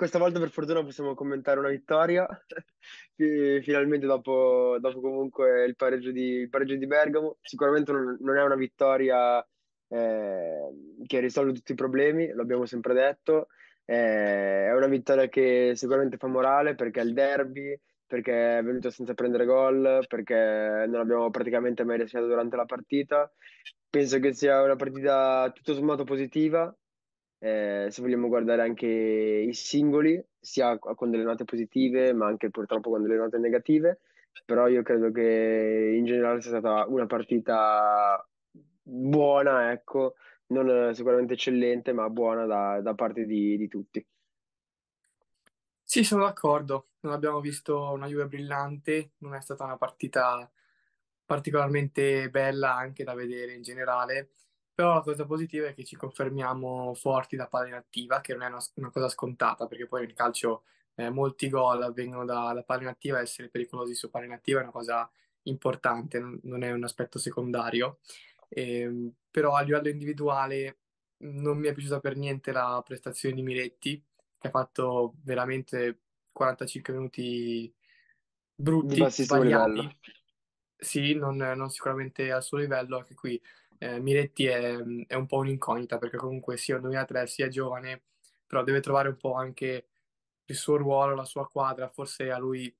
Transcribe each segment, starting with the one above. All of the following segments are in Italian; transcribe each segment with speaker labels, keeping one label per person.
Speaker 1: questa volta per fortuna possiamo commentare una vittoria, finalmente dopo, dopo comunque il pareggio di, il pareggio di Bergamo. Sicuramente non, è una vittoria eh, che risolve tutti i problemi, l'abbiamo sempre detto. Eh, è una vittoria che sicuramente fa morale perché è il derby, perché è venuto senza prendere gol, perché non abbiamo praticamente mai rischiato durante la partita. Penso che sia una partita tutto sommato positiva eh, se vogliamo guardare anche i singoli, sia con delle note positive, ma anche purtroppo con delle note negative. Però io credo che in generale sia stata una partita buona, ecco, non sicuramente eccellente, ma buona da, da parte di, di tutti.
Speaker 2: Sì, sono d'accordo. Non abbiamo visto una Juve brillante, non è stata una partita particolarmente bella anche da vedere in generale. Però la cosa positiva è che ci confermiamo forti da palla inattiva, che non è una, una cosa scontata, perché poi nel calcio eh, molti gol avvengono da, da palla inattiva, essere pericolosi su palla inattiva è una cosa importante, non, non è un aspetto secondario. E, ehm, però a livello individuale non mi è piaciuta per niente la prestazione di Miretti, che ha fatto veramente 45 minuti brutti, sbagliati. Sì, non, non sicuramente al suo livello, anche qui eh, Miretti è, è, un po' un'incognita perché comunque sia un 2003 sia giovane, però deve trovare un po' anche il suo ruolo, la sua quadra, forse a lui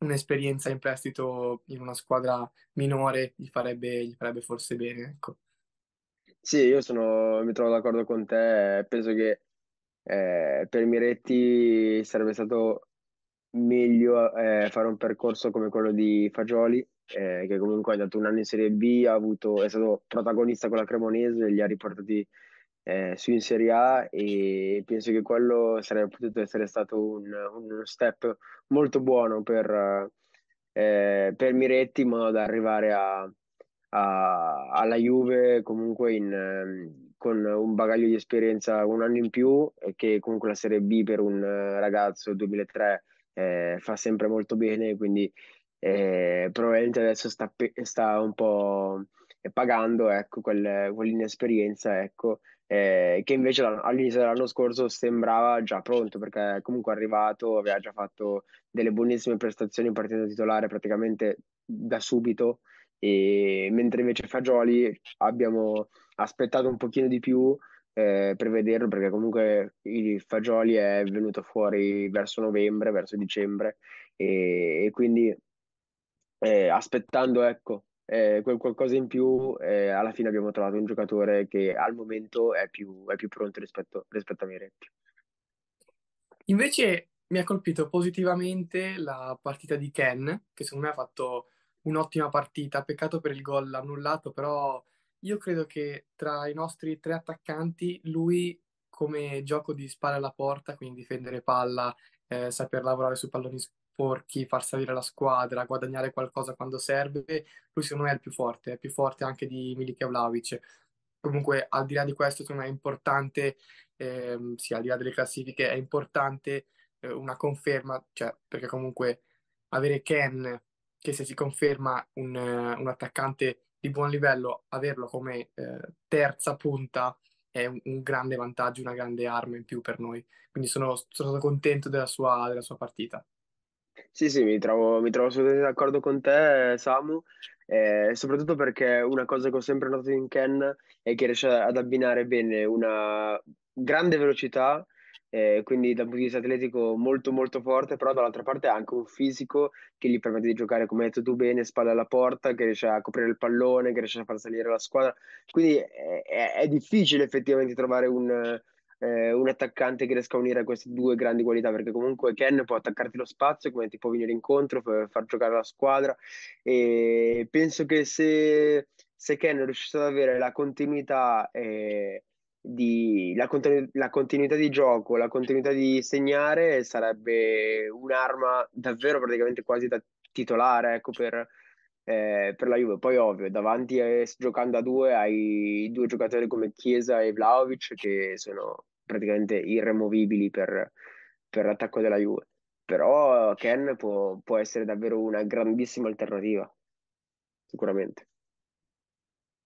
Speaker 2: un'esperienza in prestito in una squadra minore gli farebbe, gli farebbe forse bene, ecco.
Speaker 1: Sì, io sono, mi trovo d'accordo con te, penso che eh, per Miretti sarebbe stato meglio eh, fare un percorso come quello di Fagioli, eh, che comunque ha dato un anno in Serie B, ha avuto, è stato protagonista con la Cremonese, li ha riportati eh, su in Serie A e penso che quello sarebbe potuto essere stato un, uno step molto buono per, eh, per Miretti in modo da arrivare a, a, alla Juve comunque in, con un bagaglio di esperienza un anno in più e che comunque la Serie B per un ragazzo 2003 eh, fa sempre molto bene, quindi eh, probabilmente adesso sta, sta, un po' pagando ecco, quel, quell'inesperienza ecco, eh, che invece all'inizio dell'anno scorso sembrava già pronto perché comunque è arrivato, aveva già fatto delle buonissime prestazioni partendo titolare praticamente da subito e mentre invece Fagioli abbiamo aspettato un pochino di più eh, per vederlo perché comunque il Fagioli è venuto fuori verso novembre, verso dicembre e, e quindi eh, aspettando ecco, eh, quel qualcosa in più, eh, alla fine abbiamo trovato un giocatore che al momento è più, è più pronto rispetto, rispetto a Miretti.
Speaker 2: Invece mi ha colpito positivamente la partita di Ken, che secondo me ha fatto un'ottima partita. Peccato per il gol annullato, però io credo che tra i nostri tre attaccanti, lui come gioco di spalla alla porta, quindi difendere palla, eh, saper lavorare sui palloni sporchi, far salire la squadra, guadagnare qualcosa quando serve, lui secondo me è il più forte, è più forte anche di Milike Vlaovic. Comunque, al di là di questo, secondo me è importante, ehm, sì, al di là delle classifiche, è importante eh, una conferma, cioè, perché comunque avere Ken, che se si conferma un, uh, un attaccante di buon livello, averlo come eh, terza punta è un, un, grande vantaggio, una grande arma in più per noi. Quindi sono, sono stato contento della sua, della sua partita.
Speaker 1: Sì, sì, mi trovo, mi trovo assolutamente d'accordo con te, Samu, eh, soprattutto perché una cosa che ho sempre notato in Ken è che riesce ad abbinare bene una grande velocità, eh, quindi dal punto di vista atletico molto molto forte, però dall'altra parte ha anche un fisico che gli permette di giocare, come hai detto tu bene, spalle alla porta, che riesce a coprire il pallone, che riesce a far salire la squadra. Quindi è, è, è difficile effettivamente trovare un eh, un attaccante che riesca a unire queste due grandi qualità, perché comunque Ken può attaccarti lo spazio, come ti può venire incontro, far giocare la squadra. E penso che se, se Ken riuscisse ad avere la continuità, eh, di, la, continu- la continuità di gioco, la continuità di segnare, sarebbe un'arma davvero praticamente quasi da titolare, ecco, per, eh, per la Juve. Poi ovvio, davanti a, giocando a due hai due giocatori come Chiesa e Vlaovic che sono praticamente irremovibili per, per l'attacco della Juve. Però Ken può, può essere davvero una grandissima alternativa, sicuramente.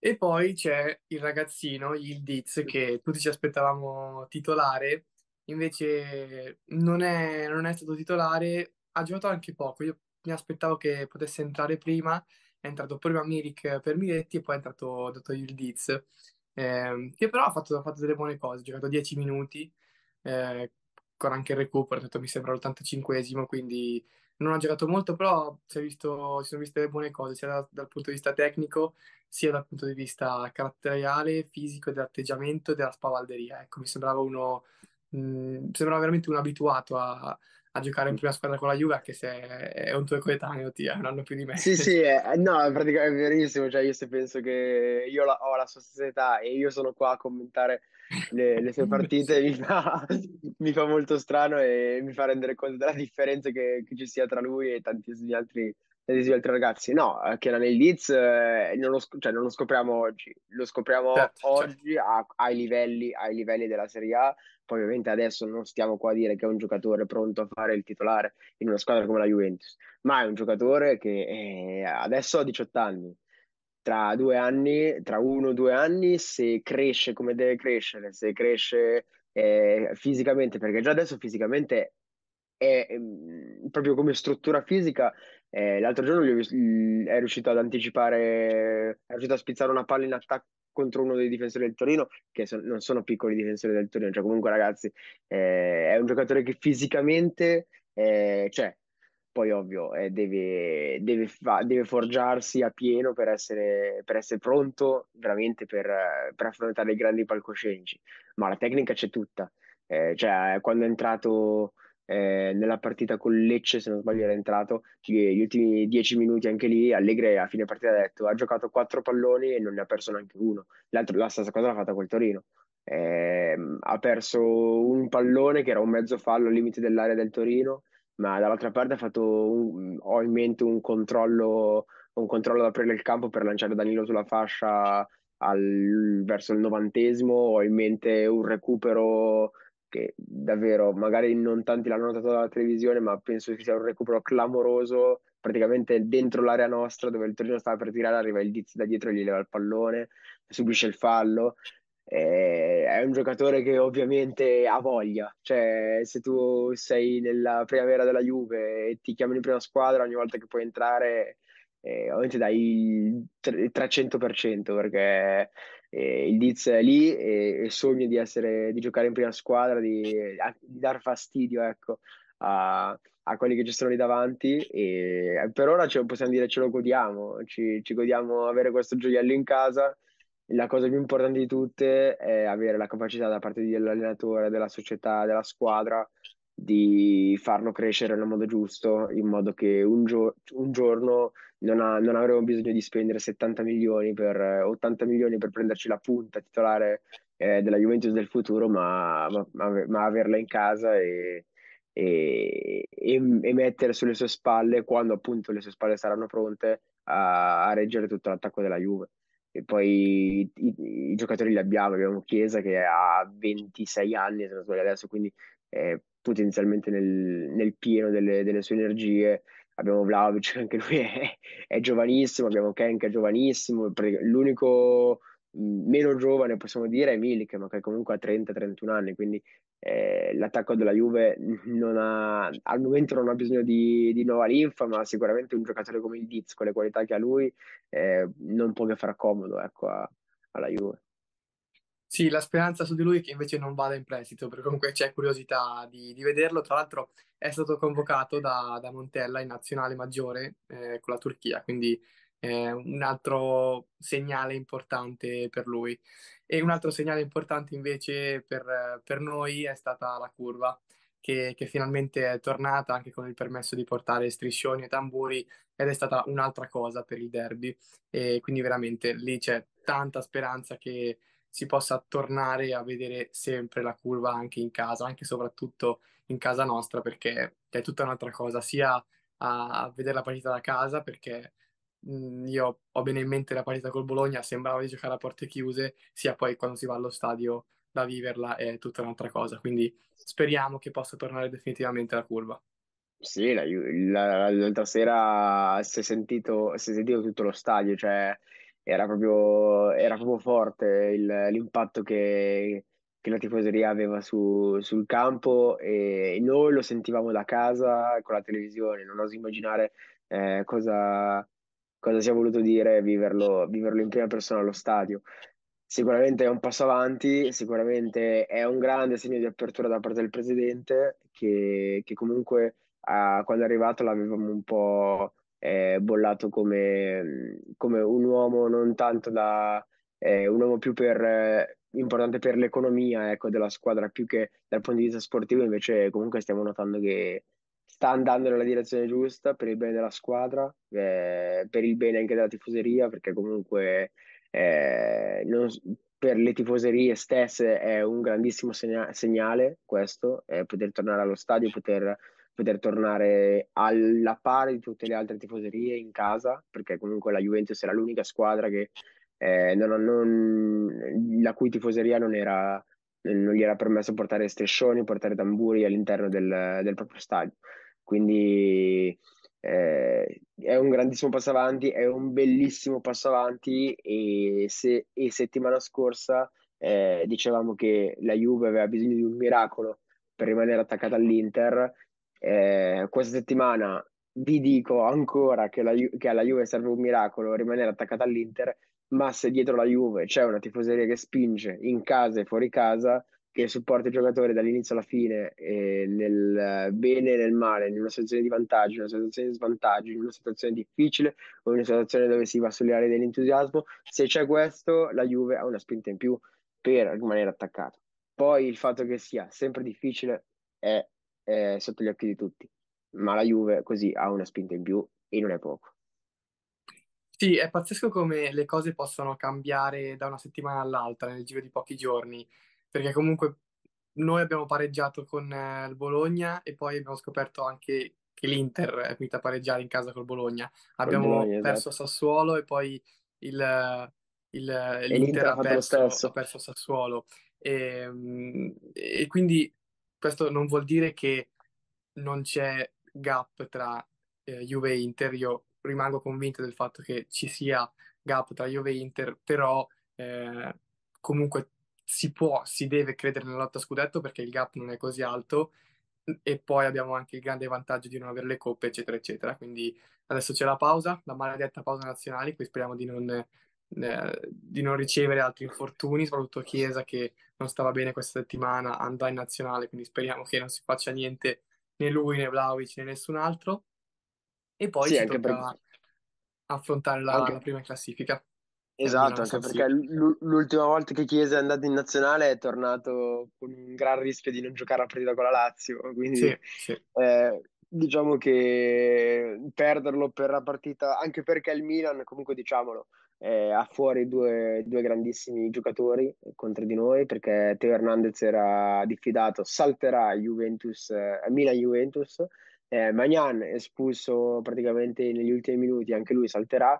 Speaker 2: E poi c'è il ragazzino, il Diz, che tutti ci aspettavamo titolare. invece non è, non è stato titolare, ha giocato anche poco. Io mi aspettavo che potesse entrare prima, è entrato prima Milik per Miretti e poi è entrato Dottor Yildiz, eh, che però ha fatto, ha fatto delle buone cose, ha giocato 10 minuti, eh, con anche il recupero, detto, mi sembra l'85esimo, quindi non ha giocato molto, però si, visto, si sono viste buone cose, sia da- dal punto di vista tecnico, sia dal punto di vista caratteriale, fisico, dell'atteggiamento e della spavalderia. Ecco, mi sembrava uno, mh, sembrava veramente un abituato a, a giocare in prima squadra con la Juve, anche se è un tuo coetaneo, ti è un anno più di me.
Speaker 1: Sì, sì, eh, no, praticamente è verissimo, cioè io se penso che io la- ho la sua stessa età e io sono qua a commentare le, le sue partite, mi fa, mi fa molto strano e mi fa rendere conto della differenza che, che ci sia tra lui e tantissimi altri, tantissimi altri ragazzi. No, eh, che era nel Leeds eh, non lo, sc- cioè, non lo scopriamo oggi, lo scopriamo
Speaker 2: certo, certo.
Speaker 1: oggi a- ai livelli, ai livelli della Serie A. Poi ovviamente adesso non stiamo qua a dire che è un giocatore pronto a fare il titolare in una squadra come la Juventus ma è un giocatore che eh, adesso ha 18 anni. Tra due anni, tra uno o due anni, se cresce come deve crescere, se cresce eh, fisicamente, perché già adesso fisicamente è, ehm, proprio come struttura fisica. eh, l'altro giorno è riuscito ad anticipare, è riuscito a spizzare una palla in attacco contro uno dei difensori del Torino, che son- non sono piccoli difensori del Torino, cioè comunque ragazzi, eh, è un giocatore che fisicamente eh, c'è. Poi, ovvio, eh, deve, deve fa- deve forgiarsi a pieno per essere, per essere pronto veramente per, per affrontare i grandi palcoscenici. Ma la tecnica c'è tutta. Eh, cioè, quando è entrato eh, nella partita con Lecce, se non sbaglio, era entrato gli, ultimi dieci minuti anche lì. Allegri a fine partita ha detto: ha giocato quattro palloni e non ne ha perso neanche uno. L'altro, la stessa cosa l'ha fatta col Torino. Eh, ha perso un pallone che era un mezzo fallo al limite dell'area del Torino ma dall'altra parte ha fatto un- ho in mente un controllo, un controllo ad aprire il campo per lanciare Danilo sulla fascia al- verso il novantesimo, ho in mente un recupero che davvero magari non tanti l'hanno notato dalla televisione, ma penso che sia un recupero clamoroso, praticamente dentro l'area nostra dove il Torino stava per tirare, arriva il Diz da dietro e gli leva il pallone, subisce il fallo. Eh, è un giocatore che ovviamente ha voglia, cioè se tu sei nella primavera della Juve e ti chiamano in prima squadra ogni volta che puoi entrare, eh, ovviamente dai il tre- il 300% perché eh, il Diz è lì e, e sogna di essere, di giocare in prima squadra, di, di dar fastidio, ecco, a, a quelli che ci sono lì davanti. E per ora ce, possiamo dire ce lo godiamo, ci, ci godiamo avere questo gioiello in casa. La cosa più importante di tutte è avere la capacità da parte dell'allenatore, della società, della squadra di farlo crescere nel modo giusto, in modo che un, gio- un giorno non, ha- non avremo bisogno di spendere 70 milioni per, eh, 80 milioni per prenderci la punta titolare eh, della Juventus del futuro, ma, ma- ma- averla in casa e, e- e- mettere sulle sue spalle, quando appunto le sue spalle saranno pronte, a, a reggere tutto l'attacco della Juve. E poi i, i- i giocatori li abbiamo, abbiamo Chiesa che ha 26 anni, se non sbaglio adesso, quindi è potenzialmente nel, nel pieno delle, delle sue energie. Abbiamo Vlahovic, anche lui è, è giovanissimo, abbiamo Ken che è giovanissimo, l'unico meno giovane possiamo dire è Milik, ma che comunque ha 30-31 anni, quindi eh, l'attacco della Juve ha, al momento non ha bisogno di, di nuova linfa, ma sicuramente un giocatore come il Diz, con le qualità che ha lui, eh, non può che far comodo, ecco, a- alla Juve.
Speaker 2: Sì, la speranza su di lui è che invece non vada in prestito, perché comunque c'è curiosità di, di vederlo. Tra l'altro è stato convocato da, da Montella in nazionale maggiore eh, con la Turchia, quindi è un altro segnale importante per lui. E un altro segnale importante invece per, per noi è stata la curva, che, che finalmente è tornata anche con il permesso di portare striscioni e tamburi ed è stata un'altra cosa per il derby. E quindi veramente lì c'è tanta speranza che si possa tornare a vedere sempre la curva anche in casa, anche e soprattutto in casa nostra, perché è tutta un'altra cosa, sia a, vedere la partita da casa, perché mh, io ho bene in mente la partita col Bologna, sembrava di giocare a porte chiuse, sia poi quando si va allo stadio da viverla, è tutta un'altra cosa. Quindi speriamo che possa tornare definitivamente la curva.
Speaker 1: Sì, la la- l'altra sera si è sentito, si è sentito tutto lo stadio, cioè era proprio, era proprio forte il- l'impatto che, che la tifoseria aveva su- sul campo e noi lo sentivamo da casa con la televisione, non oso immaginare eh, cosa, cosa sia voluto dire viverlo, viverlo in prima persona allo stadio. Sicuramente è un passo avanti, sicuramente è un grande segno di apertura da parte del presidente che, che comunque ah, quando è arrivato l'avevamo un po' eh, bollato come, come un uomo non tanto da eh, un uomo più per, eh, importante per l'economia ecco, della squadra più che dal punto di vista sportivo, invece comunque stiamo notando che sta andando nella direzione giusta per il bene della squadra, eh, per il bene anche della tifoseria, perché comunque eh, non, per le tifoserie stesse è un grandissimo segna- segnale questo, eh, poter tornare allo stadio, poter, poter tornare alla pari di tutte le altre tifoserie in casa, perché comunque la Juventus era l'unica squadra che, eh, non, non, la cui tifoseria non era non gli era permesso portare striscioni, portare tamburi all'interno del, del proprio stadio. Quindi eh, è un grandissimo passo avanti, è un bellissimo passo avanti e, se, e settimana scorsa eh, dicevamo che la Juve aveva bisogno di un miracolo per rimanere attaccata all'Inter. Eh, questa settimana vi dico ancora che, la, che alla Juve serve un miracolo rimanere attaccata all'Inter, ma se dietro la Juve c'è una tifoseria che spinge in casa e fuori casa, che supporta i giocatori dall'inizio alla fine, eh, nel bene e nel male, in una situazione di vantaggio, in una situazione di svantaggio, in una situazione difficile o in una situazione dove si va sulle aree dell'entusiasmo, se c'è questo, la Juve ha una spinta in più per rimanere attaccato. Poi il fatto che sia sempre difficile è, è sotto gli occhi di tutti, ma la Juve così ha una spinta in più e non è poco.
Speaker 2: Sì, è pazzesco come le cose possono cambiare da una settimana all'altra nel giro di pochi giorni perché comunque noi abbiamo pareggiato con eh, il Bologna e poi abbiamo scoperto anche che l'Inter è finita a pareggiare in casa col Bologna. Abbiamo
Speaker 1: Bologna,
Speaker 2: perso
Speaker 1: esatto.
Speaker 2: Sassuolo e poi il, il- l'Inter
Speaker 1: l'Inter ha
Speaker 2: perso, ha perso Sassuolo. E, mm, e quindi questo non vuol dire che non c'è gap tra eh, Juve e Inter. Io rimango convinto del fatto che ci sia gap tra Juve e Inter, però eh, comunque si può, si deve credere nella lotta scudetto perché il gap non è così alto e poi abbiamo anche il grande vantaggio di non avere le coppe, eccetera, eccetera. Quindi adesso c'è la pausa, la maledetta pausa nazionale, qui speriamo di non, eh, di non ricevere altri infortuni, soprattutto Chiesa che non stava bene questa settimana, andrà in nazionale, quindi speriamo che non si faccia niente né lui né Vlaovic né nessun altro. E poi
Speaker 1: Sì, anche
Speaker 2: tocca affrontare la, la
Speaker 1: anche,
Speaker 2: prima in classifica, il
Speaker 1: Esatto, anche perché l'ultima volta che Chiesa è andato in nazionale è tornato con un gran rischio di non giocare la partita con la Lazio, quindi
Speaker 2: Sì, sì.
Speaker 1: eh, diciamo che perderlo per la partita, anche perché il Milan, comunque diciamolo, eh, ha fuori due, due grandissimi giocatori contro di noi, perché Teo Hernandez era diffidato, salterà Juventus, eh, Milan-Juventus, eh, Magnan espulso praticamente negli ultimi minuti, anche lui salterà.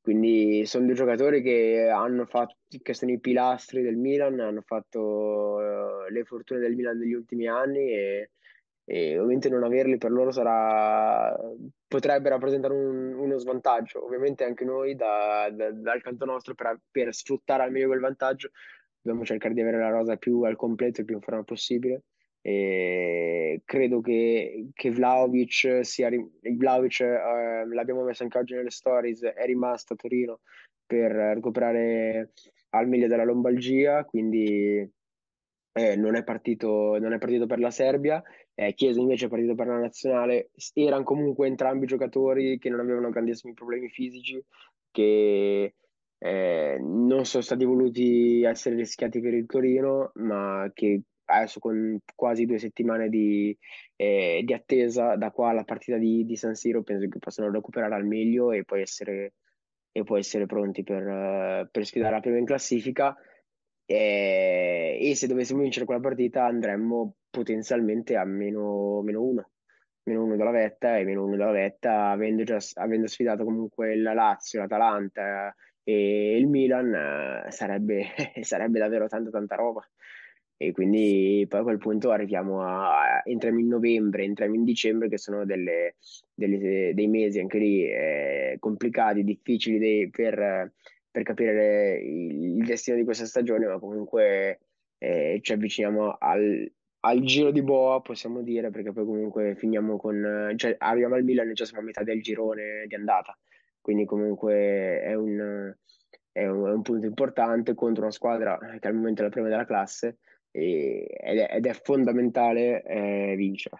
Speaker 1: Quindi sono due giocatori che fatto, che sono i pilastri del Milan, hanno fatto eh, le fortune del Milan negli ultimi anni e, e ovviamente non averli per loro sarà, potrebbe rappresentare un- uno svantaggio. Ovviamente anche noi da- da- dal canto nostro per, per sfruttare al meglio quel vantaggio dobbiamo cercare di avere la rosa più al completo e più in forma possibile. E credo che, che Vlahovic sia Vlahovic, eh, l'abbiamo messo anche oggi nelle stories, è rimasto a Torino per recuperare al meglio dalla lombalgia, quindi eh, non è partito, non è partito per la Serbia. Eh, Chiesa invece è partito per la nazionale. Erano comunque entrambi giocatori che non avevano grandissimi problemi fisici, che eh, non sono stati voluti essere rischiati per il Torino, ma che adesso con quasi due settimane di, eh, di attesa da qua alla partita di, di San Siro penso che possano recuperare al meglio e poi essere, e poi essere pronti per, eh, per sfidare la prima in classifica. E, e se dovessimo vincere quella partita andremmo potenzialmente a meno, meno uno, meno uno dalla vetta e meno uno dalla vetta, avendo, già, avendo sfidato comunque la Lazio, l'Atalanta e il Milan, eh, sarebbe, sarebbe davvero tanta tanta roba. E quindi poi a quel punto arriviamo a, entriamo in novembre, entriamo in dicembre, che sono delle, delle- dei mesi anche lì eh, complicati, difficili dei- per, per capire il, destino di questa stagione, ma comunque e ci avviciniamo al, al giro di boa, possiamo dire, perché poi comunque finiamo con, cioè arriviamo al Milan e già siamo a metà del girone di andata, quindi comunque è un, è un, è un punto importante contro una squadra che al momento è la prima della classe e- ed è, ed è fondamentale eh, vincere.